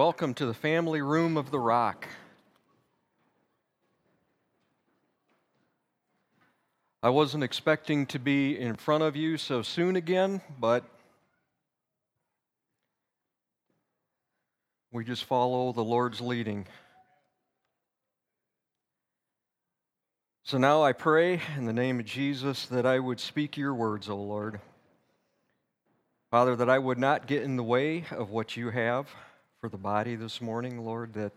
Welcome to the family room of the rock. I wasn't expecting to be in front of you so soon again, but we just follow the Lord's leading. So now I pray in the name of Jesus that I would speak your words, O Lord. Father, that I would not get in the way of what you have for the body this morning, Lord, that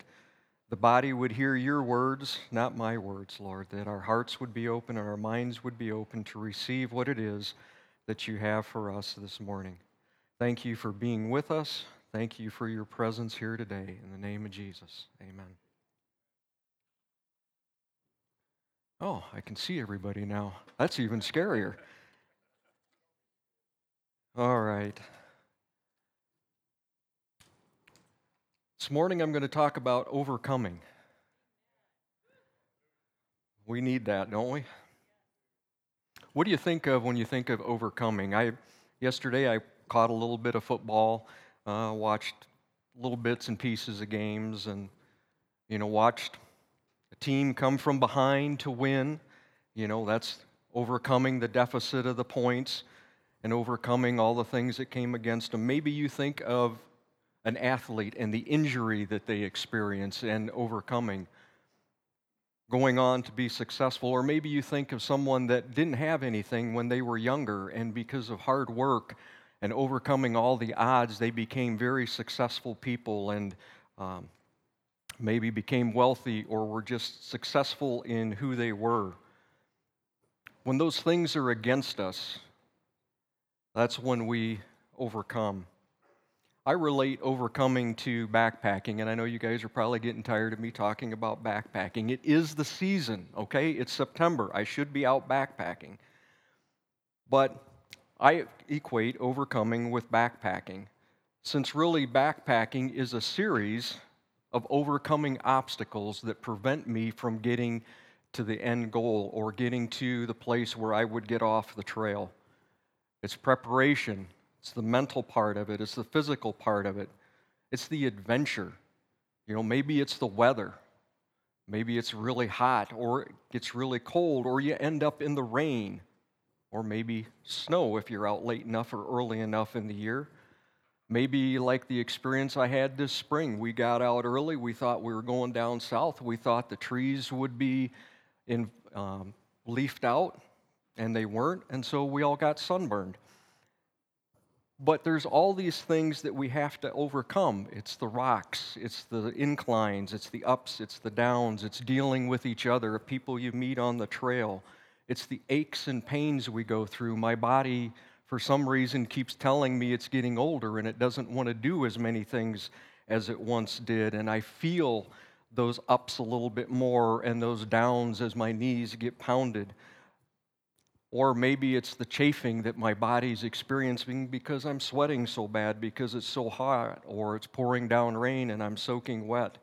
the body would hear your words, not my words, Lord, that our hearts would be open and our minds would be open to receive what it is that you have for us this morning. Thank you for being with us. Thank you for your presence here today. In the name of Jesus, amen. Oh, I can see everybody now. That's even scarier. All right. This morning I'm going to talk about overcoming. We need that, don't we? What do you think of when you think of overcoming? I yesterday I caught a little bit of football, uh, watched little bits and pieces of games, and you know watched a team come from behind to win. You know that's overcoming the deficit of the points and overcoming all the things that came against them. Maybe you think of an athlete and the injury that they experience and overcoming, going on to be successful. Or maybe you think of someone that didn't have anything when they were younger, and because of hard work and overcoming all the odds, they became very successful people and um, maybe became wealthy or were just successful in who they were. When those things are against us, that's when we overcome. I relate overcoming to backpacking, and I know you guys are probably getting tired of me talking about backpacking. It is the season, okay? It's September. I should be out backpacking. But I equate overcoming with backpacking, since really backpacking is a series of overcoming obstacles that prevent me from getting to the end goal or getting to the place where I would get off the trail. It's preparation, it's the mental part of it, it's the physical part of it, it's the adventure. You know, maybe it's the weather. Maybe it's really hot or it gets really cold or you end up in the rain or maybe snow if you're out late enough or early enough in the year. Maybe like the experience I had this spring. We got out early. We thought we were going down south. We thought the trees would be in, um, leafed out and they weren't, and so we all got sunburned. But there's all these things that we have to overcome. It's the rocks, it's the inclines, it's the ups, it's the downs, it's dealing with each other, people you meet on the trail. It's the aches and pains we go through. My body, for some reason, keeps telling me it's getting older and it doesn't want to do as many things as it once did. And I feel those ups a little bit more and those downs as my knees get pounded. Or maybe it's the chafing that my body's experiencing because I'm sweating so bad because it's so hot, or it's pouring down rain and I'm soaking wet.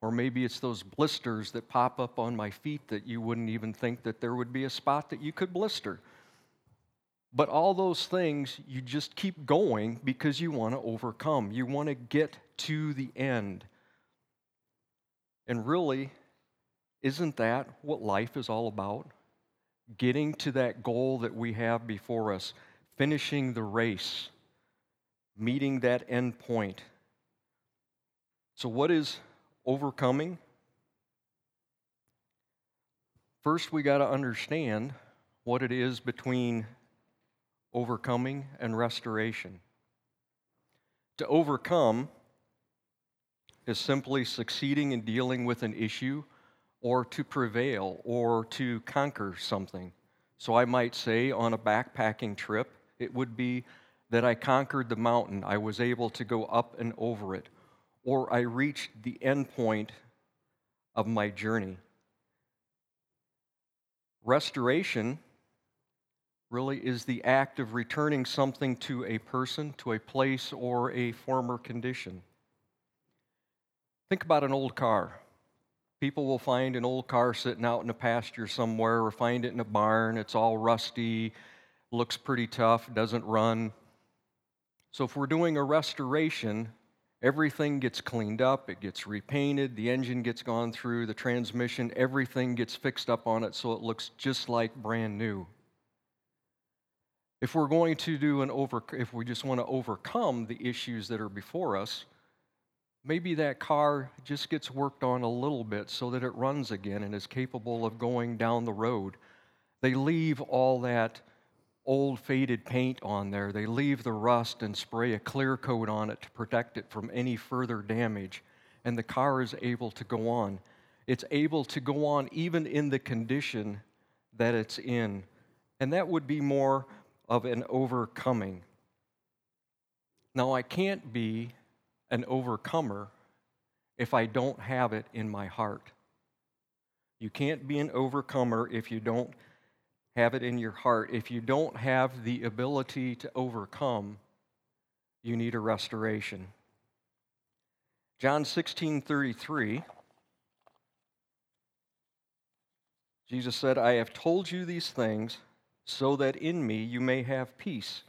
Or maybe it's those blisters that pop up on my feet that you wouldn't even think that there would be a spot that you could blister. But all those things, you just keep going because you want to overcome. You want to get to the end. And really, isn't that what life is all about? Getting to that goal that we have before us, finishing the race, meeting that end point. So, what is overcoming? First, we got to understand what it is between overcoming and restoration. To overcome is simply succeeding in dealing with an issue or to prevail or to conquer something. So I might say on a backpacking trip, it would be that I conquered the mountain. I was able to go up and over it. Or I reached the end point of my journey. Restoration really is the act of returning something to a person, to a place, or a former condition. Think about an old car. People will find an old car sitting out in a pasture somewhere or find it in a barn. It's all rusty, looks pretty tough, doesn't run. So, if we're doing a restoration, Everything gets cleaned up, it gets repainted, the engine gets gone through, the transmission, everything gets fixed up on it so it looks just like brand new. If we're going to do an over if we just want to overcome the issues that are before us, maybe that car just gets worked on a little bit so that it runs again and is capable of going down the road. They leave all that old faded paint on there. They leave the rust and spray a clear coat on it to protect it from any further damage. And the car is able to go on. It's able to go on even in the condition that it's in. And that would be more of an overcoming. Now, I can't be an overcomer if I don't have it in my heart. You can't be an overcomer if you don't have it in your heart. If you don't have the ability to overcome, you need a restoration. John 16 33. Jesus said, I have told you these things so that in me you may have peace.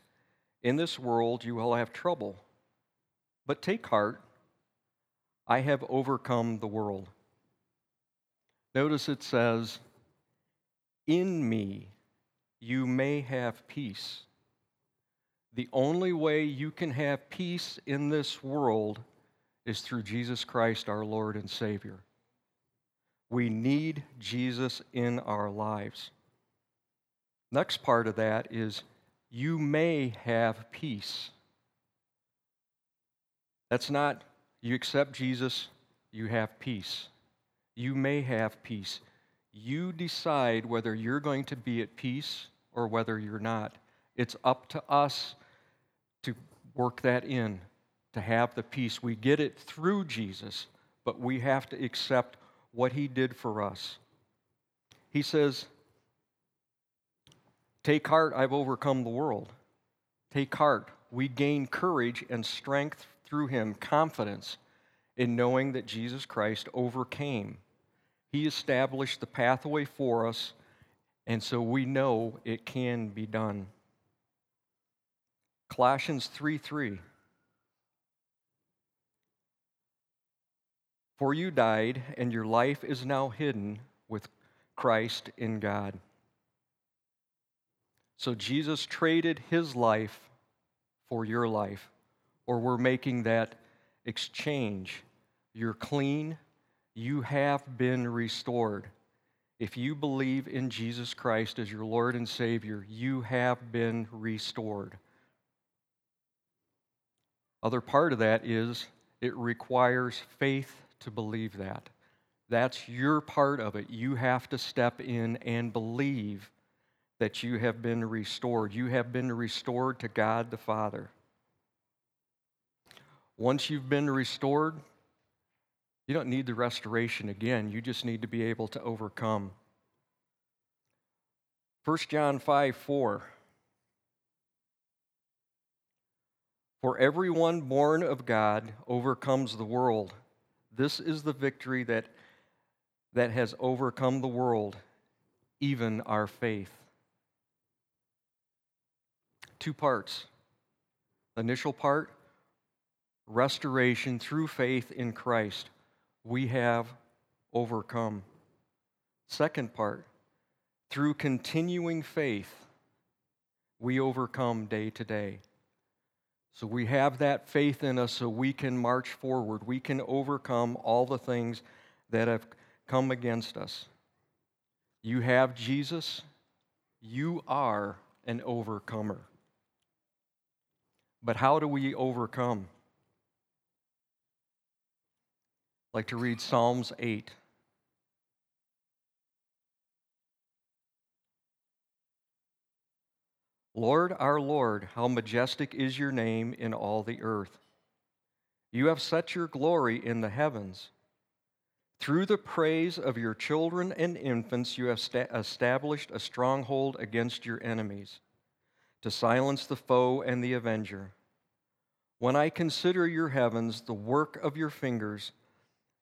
In this world you will have trouble. But take heart, I have overcome the world. Notice it says, In me you may have peace. The only way you can have peace in this world is through Jesus Christ, our Lord and Savior. We need Jesus in our lives. Next part of that is you may have peace. That's not you accept Jesus, you have peace. You may have peace. You decide whether you're going to be at peace or whether you're not. It's up to us to work that in, to have the peace. We get it through Jesus, but we have to accept what he did for us. He says, Take heart, I've overcome the world. Take heart. We gain courage and strength through him, confidence in knowing that Jesus Christ overcame he established the pathway for us, and so we know it can be done. Colossians 3 3. For you died, and your life is now hidden with Christ in God. So Jesus traded his life for your life, or we're making that exchange. You're clean, you have been restored. If you believe in Jesus Christ as your Lord and Savior, you have been restored. Other part of that is it requires faith to believe that. That's your part of it. You have to step in and believe that you have been restored. You have been restored to God the Father. Once you've been restored, you don't need the restoration again. You just need to be able to overcome. 1 John 5 4. For everyone born of God overcomes the world. This is the victory that, that has overcome the world, even our faith. Two parts. initial part, restoration through faith in Christ we have overcome. Second part, through continuing faith, we overcome day to day. So we have that faith in us so we can march forward. We can overcome all the things that have come against us. You have Jesus, you are an overcomer. But how do we overcome? Like to read Psalms 8. Lord, our Lord, how majestic is your name in all the earth. You have set your glory in the heavens. Through the praise of your children and infants, you have sta- established a stronghold against your enemies, to silence the foe and the avenger. When I consider your heavens, the work of your fingers,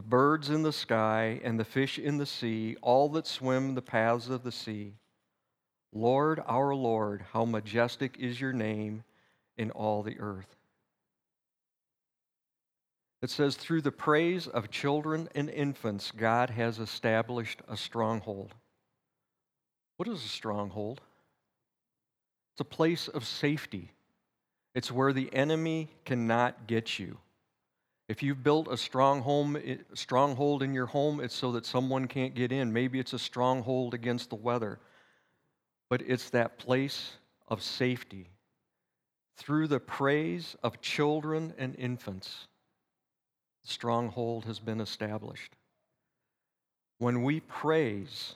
the birds in the sky, and the fish in the sea, all that swim the paths of the sea. Lord, our Lord, how majestic is your name in all the earth. It says, through the praise of children and infants, God has established a stronghold. What is a stronghold? It's a place of safety. It's where the enemy cannot get you. If you've built a strong home, stronghold in your home, it's so that someone can't get in. Maybe it's a stronghold against the weather. But it's that place of safety. Through the praise of children and infants, stronghold has been established. When we praise,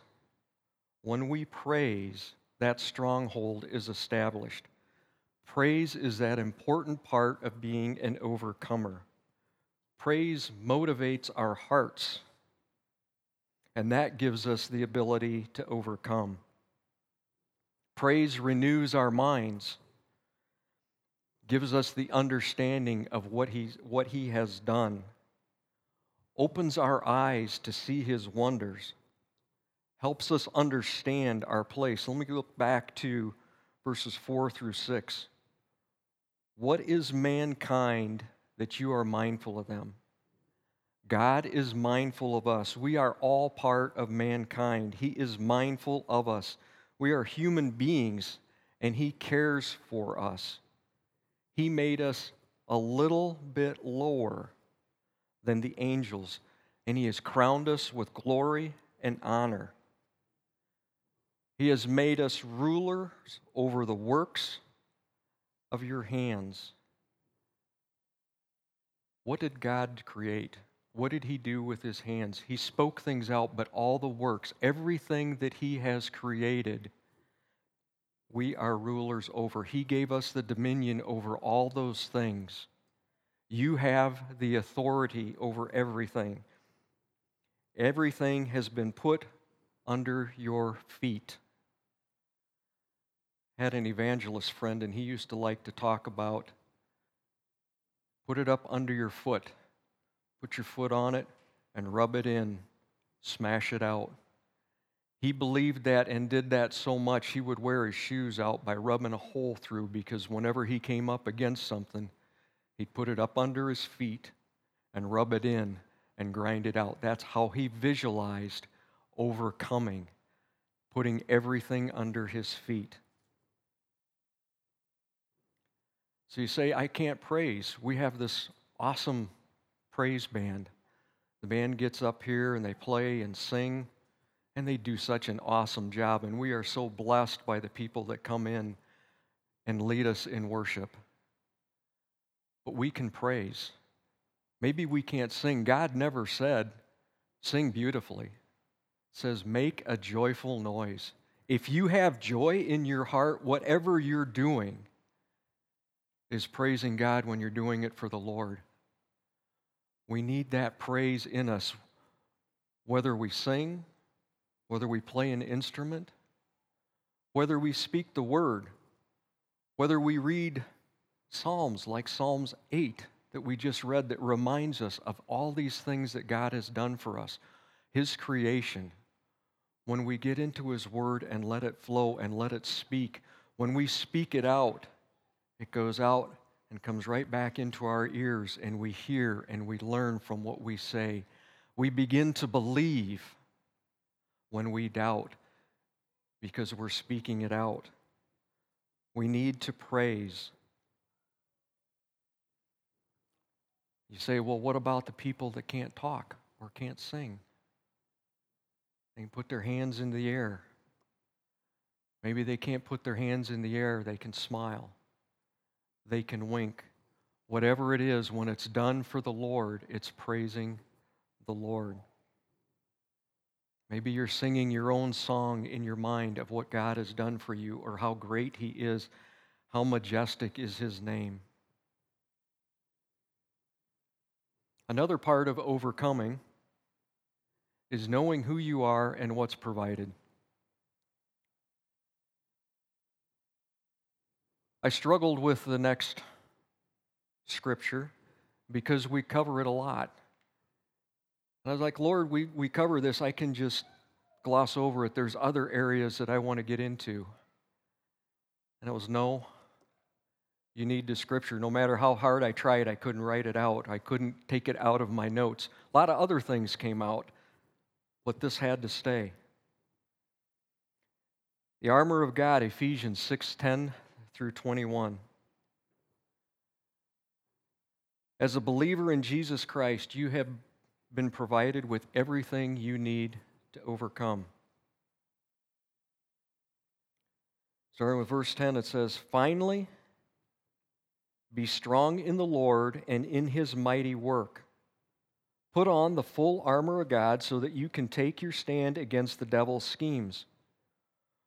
when we praise, that stronghold is established. Praise is that important part of being an overcomer. Praise motivates our hearts, and that gives us the ability to overcome. Praise renews our minds, gives us the understanding of what, he's, what He has done, opens our eyes to see His wonders helps us understand our place. Let me look back to verses 4 through 6. What is mankind that you are mindful of them? God is mindful of us. We are all part of mankind. He is mindful of us. We are human beings, and He cares for us. He made us a little bit lower than the angels, and He has crowned us with glory and honor. He has made us rulers over the works of your hands. What did God create? What did He do with His hands? He spoke things out, but all the works, everything that He has created, we are rulers over. He gave us the dominion over all those things. You have the authority over everything. Everything has been put under your feet had an evangelist friend, and he used to like to talk about put it up under your foot, put your foot on it, and rub it in, smash it out. He believed that and did that so much he would wear his shoes out by rubbing a hole through because whenever he came up against something, he'd put it up under his feet and rub it in and grind it out. That's how he visualized overcoming, putting everything under his feet. So you say, I can't praise. We have this awesome praise band. The band gets up here and they play and sing, and they do such an awesome job. And we are so blessed by the people that come in and lead us in worship. But we can praise. Maybe we can't sing. God never said, sing beautifully. It says, make a joyful noise. If you have joy in your heart, whatever you're doing, is praising God when you're doing it for the Lord. We need that praise in us, whether we sing, whether we play an instrument, whether we speak the word, whether we read Psalms like Psalms 8 that we just read that reminds us of all these things that God has done for us, His creation. When we get into His word and let it flow and let it speak, when we speak it out, it goes out and comes right back into our ears, and we hear and we learn from what we say. We begin to believe when we doubt because we're speaking it out. We need to praise. You say, well, what about the people that can't talk or can't sing? They can put their hands in the air. Maybe they can't put their hands in the air, they can smile they can wink. Whatever it is, when it's done for the Lord, it's praising the Lord. Maybe you're singing your own song in your mind of what God has done for you or how great He is, how majestic is His name. Another part of overcoming is knowing who you are and what's provided. I struggled with the next scripture because we cover it a lot. And I was like, Lord, we, we cover this. I can just gloss over it. There's other areas that I want to get into. And it was no, you need the scripture. No matter how hard I tried, I couldn't write it out. I couldn't take it out of my notes. A lot of other things came out, but this had to stay. The armor of God, Ephesians 6:10 through 21. As a believer in Jesus Christ, you have been provided with everything you need to overcome. Starting with verse 10, it says, Finally, be strong in the Lord and in his mighty work. Put on the full armor of God so that you can take your stand against the devil's schemes.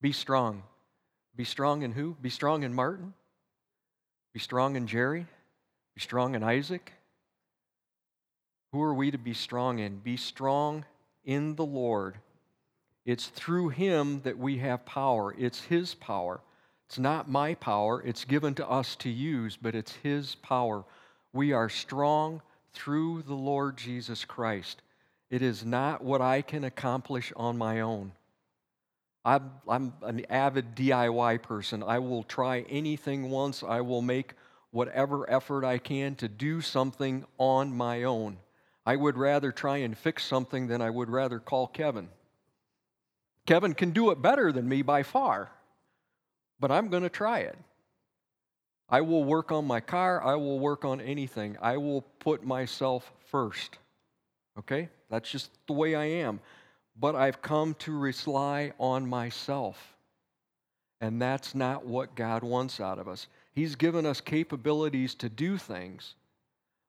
Be strong. Be strong in who? Be strong in Martin. Be strong in Jerry. Be strong in Isaac. Who are we to be strong in? Be strong in the Lord it's through him that we have power. It's his power. It's not my power. It's given to us to use, but it's his power. We are strong through the Lord Jesus Christ. It is not what I can accomplish on my own. I'm, I'm an avid DIY person. I will try anything once. I will make whatever effort I can to do something on my own. I would rather try and fix something than I would rather call Kevin. Kevin can do it better than me by far, but I'm going to try it. I will work on my car. I will work on anything. I will put myself first. Okay? That's just the way I am. But I've come to rely on myself. And that's not what God wants out of us. He's given us capabilities to do things,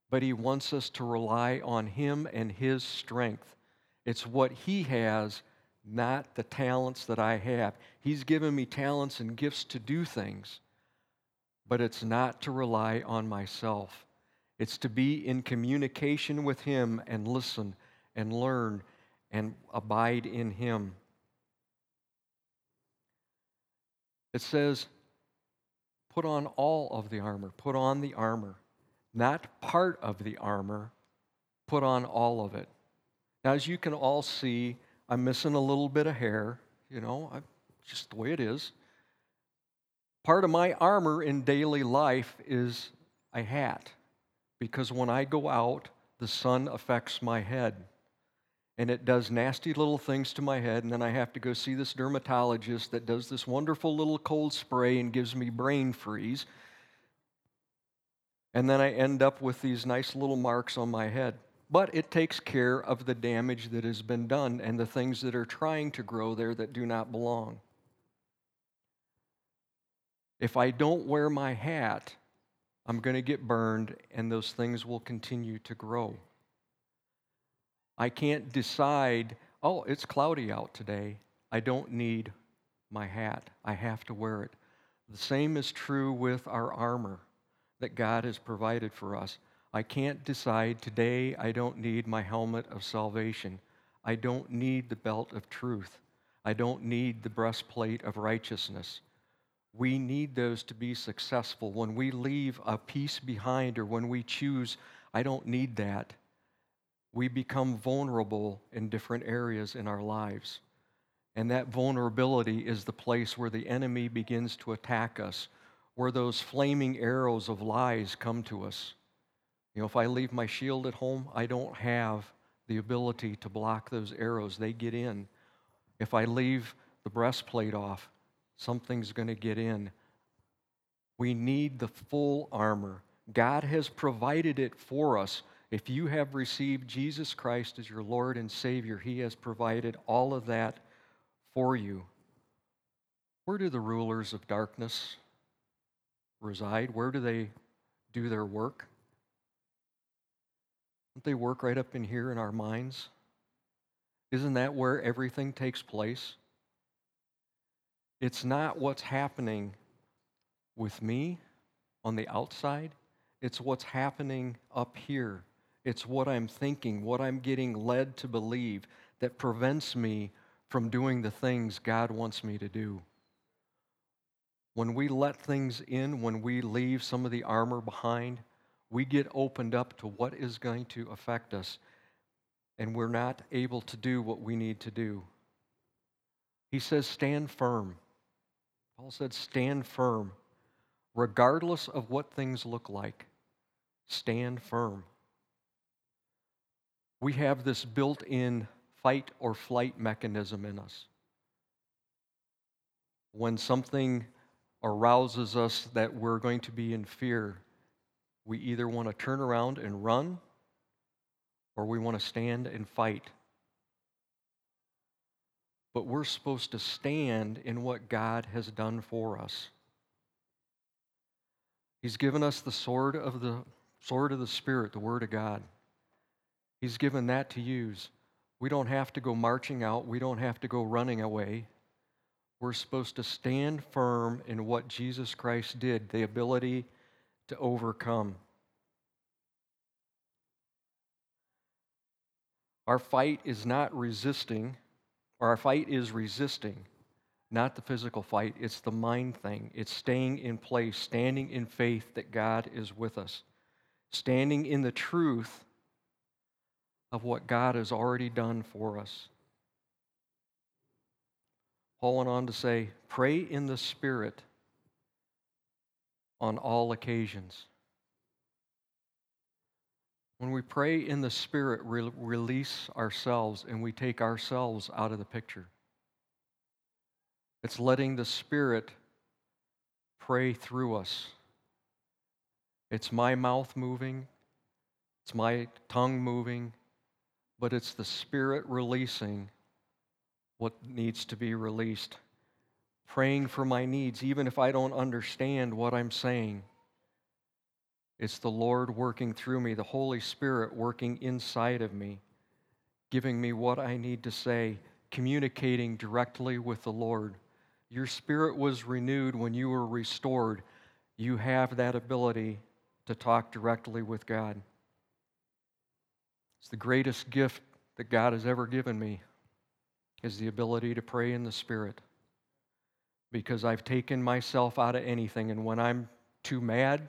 but He wants us to rely on Him and His strength. It's what He has not the talents that I have. He's given me talents and gifts to do things, but it's not to rely on myself. It's to be in communication with Him and listen and learn and abide in Him. It says, put on all of the armor, put on the armor, not part of the armor, put on all of it. Now, as you can all see, I'm missing a little bit of hair, you know, I, just the way it is. Part of my armor in daily life is a hat because when I go out, the sun affects my head and it does nasty little things to my head. And then I have to go see this dermatologist that does this wonderful little cold spray and gives me brain freeze. And then I end up with these nice little marks on my head but it takes care of the damage that has been done and the things that are trying to grow there that do not belong. If I don't wear my hat, I'm going to get burned and those things will continue to grow. I can't decide, oh, it's cloudy out today. I don't need my hat. I have to wear it. The same is true with our armor that God has provided for us. I can't decide today I don't need my helmet of salvation. I don't need the belt of truth. I don't need the breastplate of righteousness. We need those to be successful. When we leave a piece behind or when we choose, I don't need that, we become vulnerable in different areas in our lives. And that vulnerability is the place where the enemy begins to attack us, where those flaming arrows of lies come to us. You know, if I leave my shield at home, I don't have the ability to block those arrows. They get in. If I leave the breastplate off, something's going to get in. We need the full armor. God has provided it for us. If you have received Jesus Christ as your Lord and Savior, He has provided all of that for you. Where do the rulers of darkness reside? Where do they do their work? Don't they work right up in here in our minds? Isn't that where everything takes place? It's not what's happening with me on the outside, it's what's happening up here. It's what I'm thinking, what I'm getting led to believe that prevents me from doing the things God wants me to do. When we let things in, when we leave some of the armor behind, we get opened up to what is going to affect us, and we're not able to do what we need to do. He says, Stand firm. Paul said, Stand firm. Regardless of what things look like, stand firm. We have this built in fight or flight mechanism in us. When something arouses us that we're going to be in fear, we either want to turn around and run or we want to stand and fight. But we're supposed to stand in what God has done for us. He's given us the sword of the sword of the spirit, the word of God. He's given that to use. We don't have to go marching out, we don't have to go running away. We're supposed to stand firm in what Jesus Christ did, the ability to overcome. Our fight is not resisting, or our fight is resisting, not the physical fight. It's the mind thing. It's staying in place, standing in faith that God is with us, standing in the truth of what God has already done for us. Paul went on to say, pray in the Spirit on all occasions. When we pray in the Spirit, we release ourselves and we take ourselves out of the picture. It's letting the Spirit pray through us. It's my mouth moving, it's my tongue moving, but it's the Spirit releasing what needs to be released. Praying for my needs, even if I don't understand what I'm saying. It's the Lord working through me, the Holy Spirit working inside of me, giving me what I need to say, communicating directly with the Lord. Your spirit was renewed when you were restored. You have that ability to talk directly with God. It's the greatest gift that God has ever given me is the ability to pray in the Spirit. Because I've taken myself out of anything, and when I'm too mad,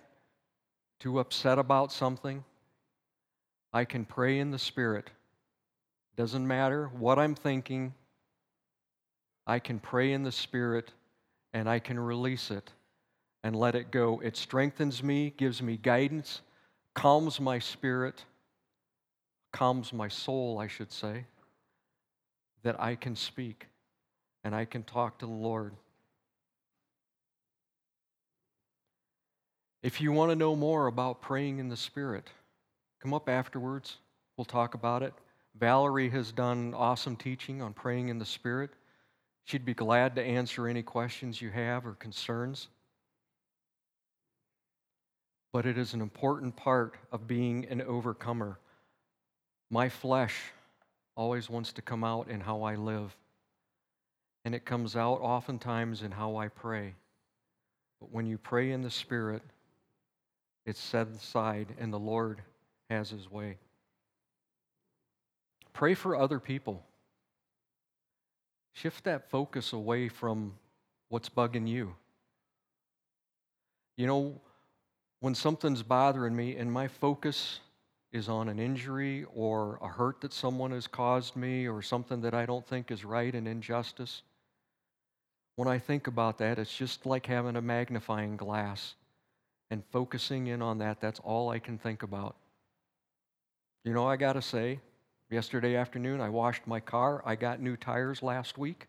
too upset about something, I can pray in the Spirit. Doesn't matter what I'm thinking, I can pray in the Spirit and I can release it and let it go. It strengthens me, gives me guidance, calms my spirit calms my soul, I should say, that I can speak and I can talk to the Lord. If you want to know more about praying in the Spirit, come up afterwards. We'll talk about it. Valerie has done awesome teaching on praying in the Spirit. She'd be glad to answer any questions you have or concerns. But it is an important part of being an overcomer. My flesh always wants to come out in how I live. And it comes out oftentimes in how I pray. But when you pray in the Spirit, it's set aside and the Lord has his way. Pray for other people. Shift that focus away from what's bugging you. You know, when something's bothering me and my focus is on an injury or a hurt that someone has caused me or something that I don't think is right and injustice, when I think about that, it's just like having a magnifying glass and focusing in on that. That's all I can think about. You know, I got to say, yesterday afternoon I washed my car. I got new tires last week.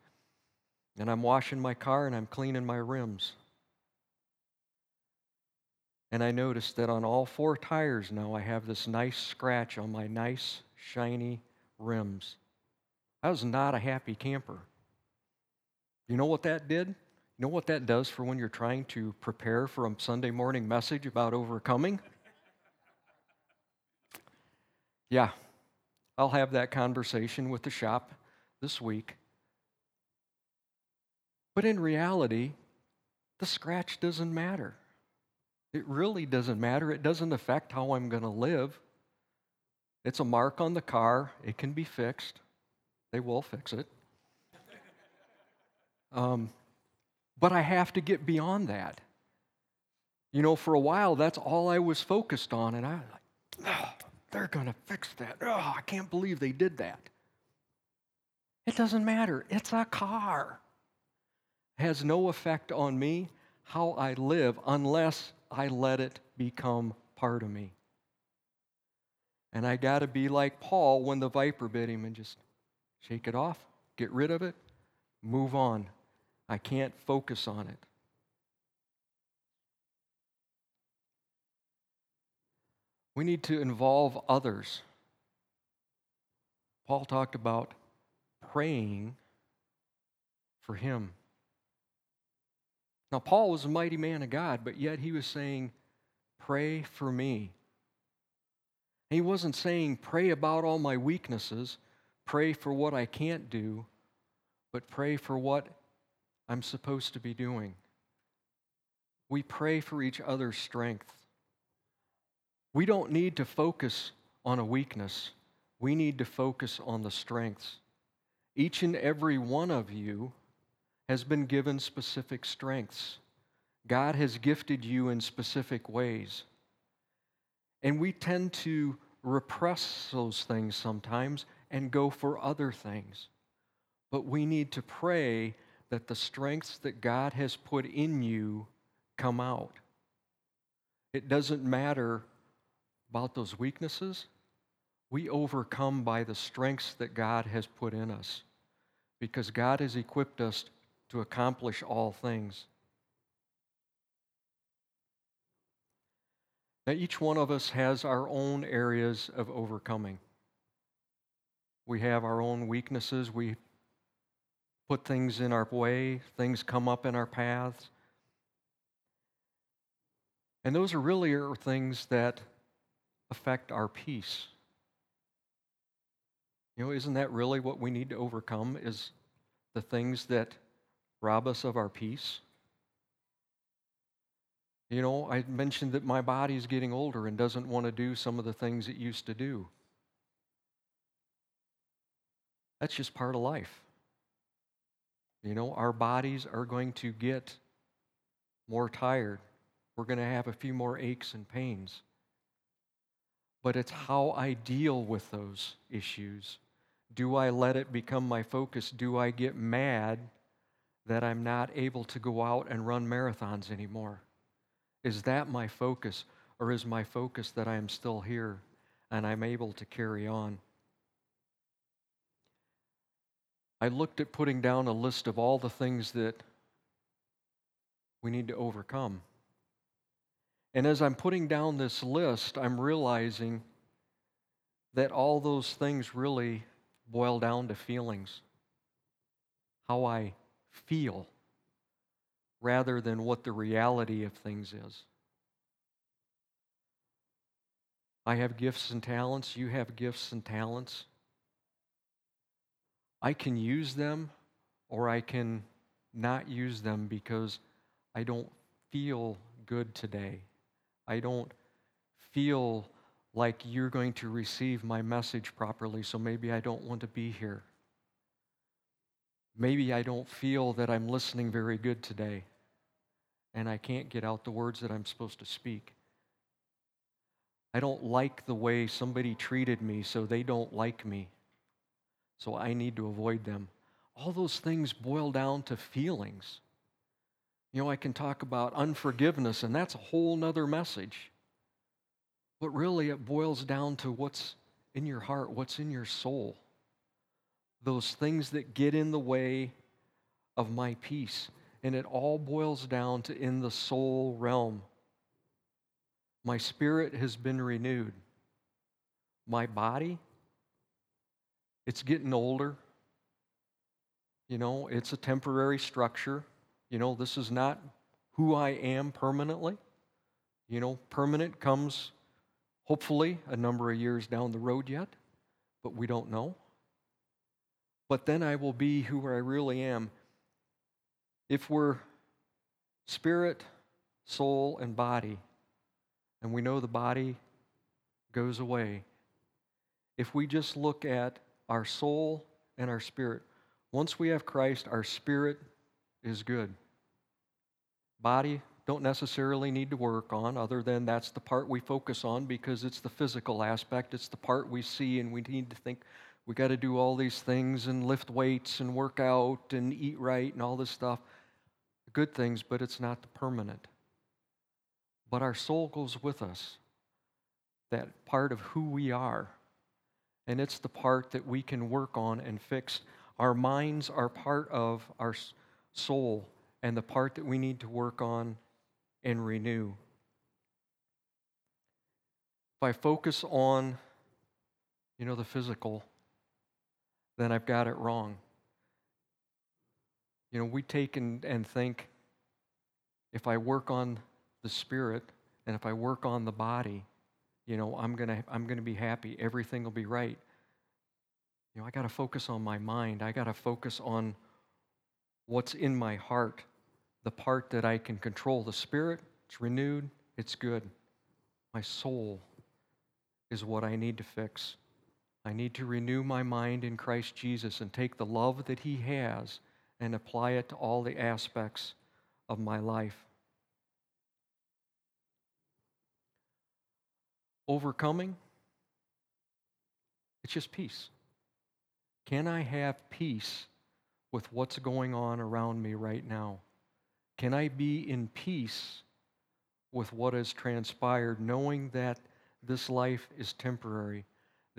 And I'm washing my car and I'm cleaning my rims. And I noticed that on all four tires now I have this nice scratch on my nice, shiny rims. I was not a happy camper. You know what that did? You know what that does for when you're trying to prepare for a Sunday morning message about overcoming? yeah, I'll have that conversation with the shop this week. But in reality, the scratch doesn't matter. It really doesn't matter. It doesn't affect how I'm going to live. It's a mark on the car. It can be fixed. They will fix it. Um, but I have to get beyond that. You know, for a while, that's all I was focused on, and I was like, oh, they're going to fix that. Oh, I can't believe they did that. It doesn't matter. It's a car. It has no effect on me, how I live, unless I let it become part of me. And I got to be like Paul when the viper bit him and just shake it off, get rid of it, move on. I can't focus on it. We need to involve others. Paul talked about praying for him. Now, Paul was a mighty man of God, but yet he was saying, Pray for me. He wasn't saying, Pray about all my weaknesses, pray for what I can't do, but pray for what I'm supposed to be doing. We pray for each other's strength. We don't need to focus on a weakness, we need to focus on the strengths. Each and every one of you has been given specific strengths. God has gifted you in specific ways. And we tend to repress those things sometimes and go for other things. But we need to pray that the strengths that God has put in you come out. It doesn't matter about those weaknesses. We overcome by the strengths that God has put in us because God has equipped us to accomplish all things. Now, each one of us has our own areas of overcoming. We have our own weaknesses. We put things in our way, things come up in our paths. And those are really are things that affect our peace. You know, isn't that really what we need to overcome is the things that rob us of our peace? You know, I mentioned that my body is getting older and doesn't want to do some of the things it used to do. That's just part of life. You know, our bodies are going to get more tired. We're going to have a few more aches and pains. But it's how I deal with those issues. Do I let it become my focus? Do I get mad that I'm not able to go out and run marathons anymore? Is that my focus? Or is my focus that I am still here and I'm able to carry on? I looked at putting down a list of all the things that we need to overcome. And as I'm putting down this list, I'm realizing that all those things really boil down to feelings. How I feel rather than what the reality of things is. I have gifts and talents, you have gifts and talents. I can use them or I can not use them because I don't feel good today. I don't feel like you're going to receive my message properly, so maybe I don't want to be here. Maybe I don't feel that I'm listening very good today, and I can't get out the words that I'm supposed to speak. I don't like the way somebody treated me, so they don't like me. So I need to avoid them. All those things boil down to feelings. You know, I can talk about unforgiveness, and that's a whole nother message. But really, it boils down to what's in your heart, what's in your soul. Those things that get in the way of my peace. And it all boils down to in the soul realm. My spirit has been renewed. My body, it's getting older. You know, it's a temporary structure. You know, this is not who I am permanently. You know, permanent comes hopefully a number of years down the road yet, but we don't know. But then I will be who I really am. If we're spirit, soul, and body, and we know the body goes away, if we just look at our soul and our spirit, once we have Christ, our spirit is good. Body, don't necessarily need to work on, other than that's the part we focus on because it's the physical aspect. It's the part we see, and we need to think we got to do all these things and lift weights and work out and eat right and all this stuff. Good things, but it's not the permanent. But our soul goes with us, that part of who we are. And it's the part that we can work on and fix. Our minds are part of our soul and the part that we need to work on and renew. If I focus on, you know, the physical, then I've got it wrong. You know, we take and, and think if I work on the spirit and if I work on the body, you know, I'm gonna I'm gonna be happy. Everything will be right. You know, I gotta focus on my mind. I gotta focus on what's in my heart the part that I can control. The spirit, it's renewed, it's good. My soul is what I need to fix. I need to renew my mind in Christ Jesus and take the love that He has and apply it to all the aspects of my life. Overcoming, it's just peace. Can I have peace with what's going on around me right now? Can I be in peace with what has transpired, knowing that this life is temporary,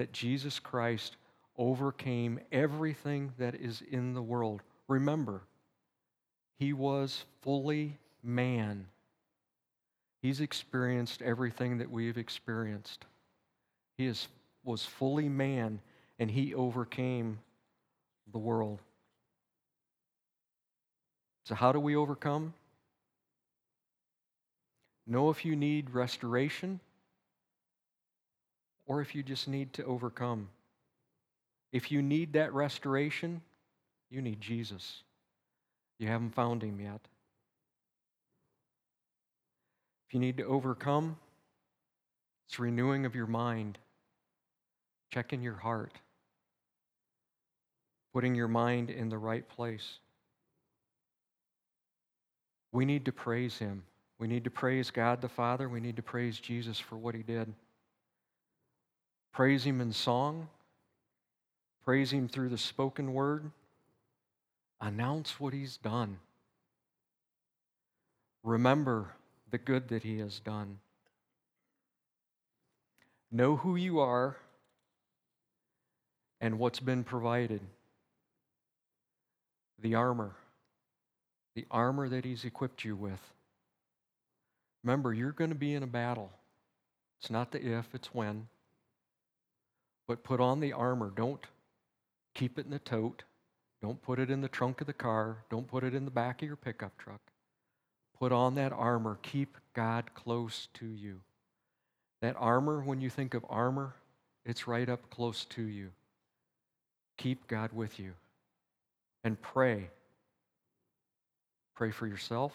that Jesus Christ overcame everything that is in the world? Remember, he was fully man. He's experienced everything that we've experienced. He is, was fully man, and he overcame the world. So, how do we overcome? Know if you need restoration or if you just need to overcome. If you need that restoration, you need Jesus. You haven't found him yet. If you need to overcome, it's renewing of your mind, checking your heart, putting your mind in the right place. We need to praise Him. We need to praise God the Father. We need to praise Jesus for what He did. Praise Him in song. Praise Him through the spoken word. Announce what He's done. Remember the good that He has done. Know who you are and what's been provided the armor the armor that He's equipped you with. Remember, you're going to be in a battle. It's not the if, it's when. But put on the armor. Don't keep it in the tote. Don't put it in the trunk of the car. Don't put it in the back of your pickup truck. Put on that armor. Keep God close to you. That armor, when you think of armor, it's right up close to you. Keep God with you. And pray Pray for yourself.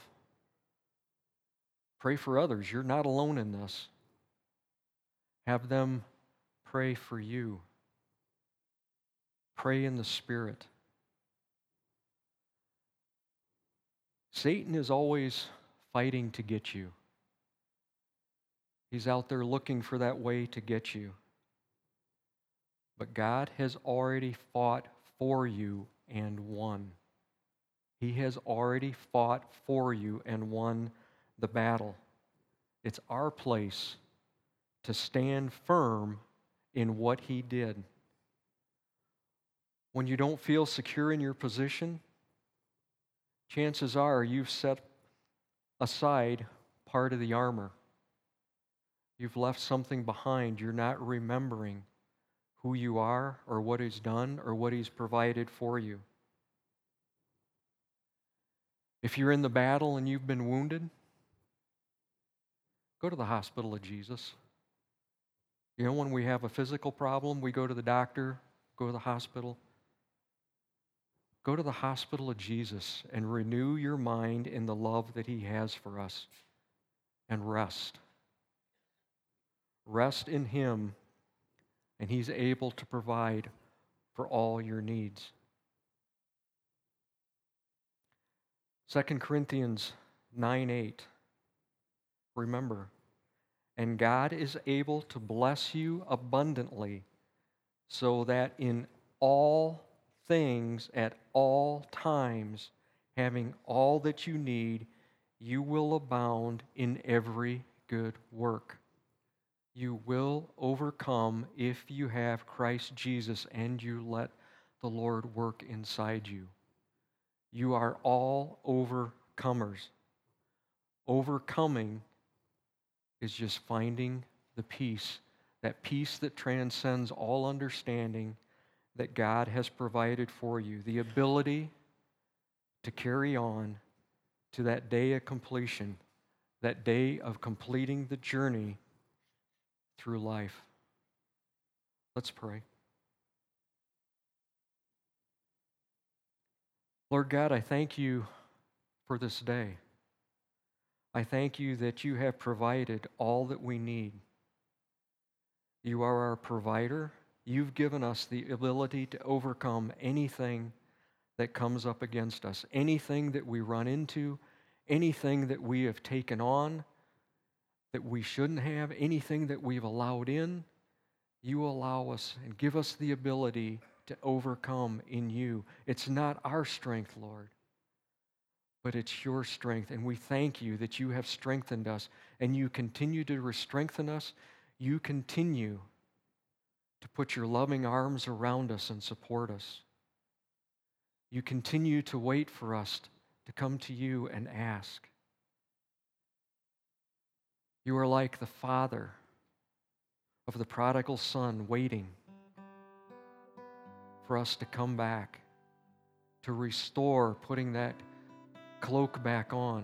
Pray for others. You're not alone in this. Have them pray for you. Pray in the Spirit. Satan is always fighting to get you. He's out there looking for that way to get you. But God has already fought for you and won. He has already fought for you and won the battle. It's our place to stand firm in what He did. When you don't feel secure in your position, chances are you've set aside part of the armor. You've left something behind. You're not remembering who you are or what He's done or what He's provided for you. If you're in the battle and you've been wounded, go to the hospital of Jesus. You know, when we have a physical problem, we go to the doctor, go to the hospital. Go to the hospital of Jesus and renew your mind in the love that He has for us and rest. Rest in Him, and He's able to provide for all your needs. 2 Corinthians 9 8. Remember, and God is able to bless you abundantly, so that in all things at all times, having all that you need, you will abound in every good work. You will overcome if you have Christ Jesus and you let the Lord work inside you. You are all overcomers. Overcoming is just finding the peace, that peace that transcends all understanding that God has provided for you, the ability to carry on to that day of completion, that day of completing the journey through life. Let's pray. Lord God, I thank you for this day. I thank you that you have provided all that we need. You are our provider. You've given us the ability to overcome anything that comes up against us, anything that we run into, anything that we have taken on that we shouldn't have, anything that we've allowed in. You allow us and give us the ability to overcome in you. It's not our strength, Lord, but it's your strength. And we thank you that you have strengthened us and you continue to strengthen us. You continue to put your loving arms around us and support us. You continue to wait for us to come to you and ask. You are like the father of the prodigal son waiting for us to come back, to restore, putting that cloak back on,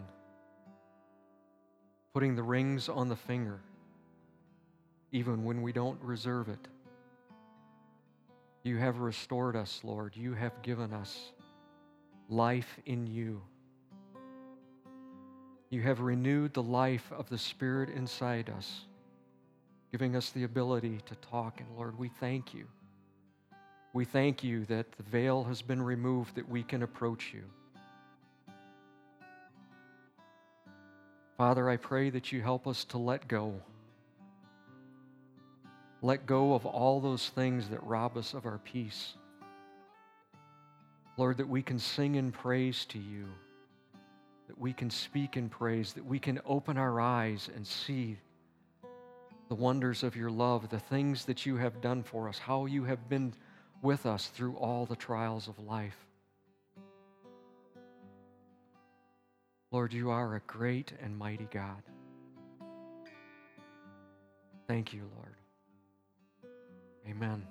putting the rings on the finger, even when we don't reserve it. You have restored us, Lord. You have given us life in you. You have renewed the life of the Spirit inside us, giving us the ability to talk. And Lord, we thank you. We thank you that the veil has been removed, that we can approach you. Father, I pray that you help us to let go. Let go of all those things that rob us of our peace. Lord, that we can sing in praise to you, that we can speak in praise, that we can open our eyes and see the wonders of your love, the things that you have done for us, how you have been with us through all the trials of life. Lord, you are a great and mighty God. Thank you, Lord. Amen.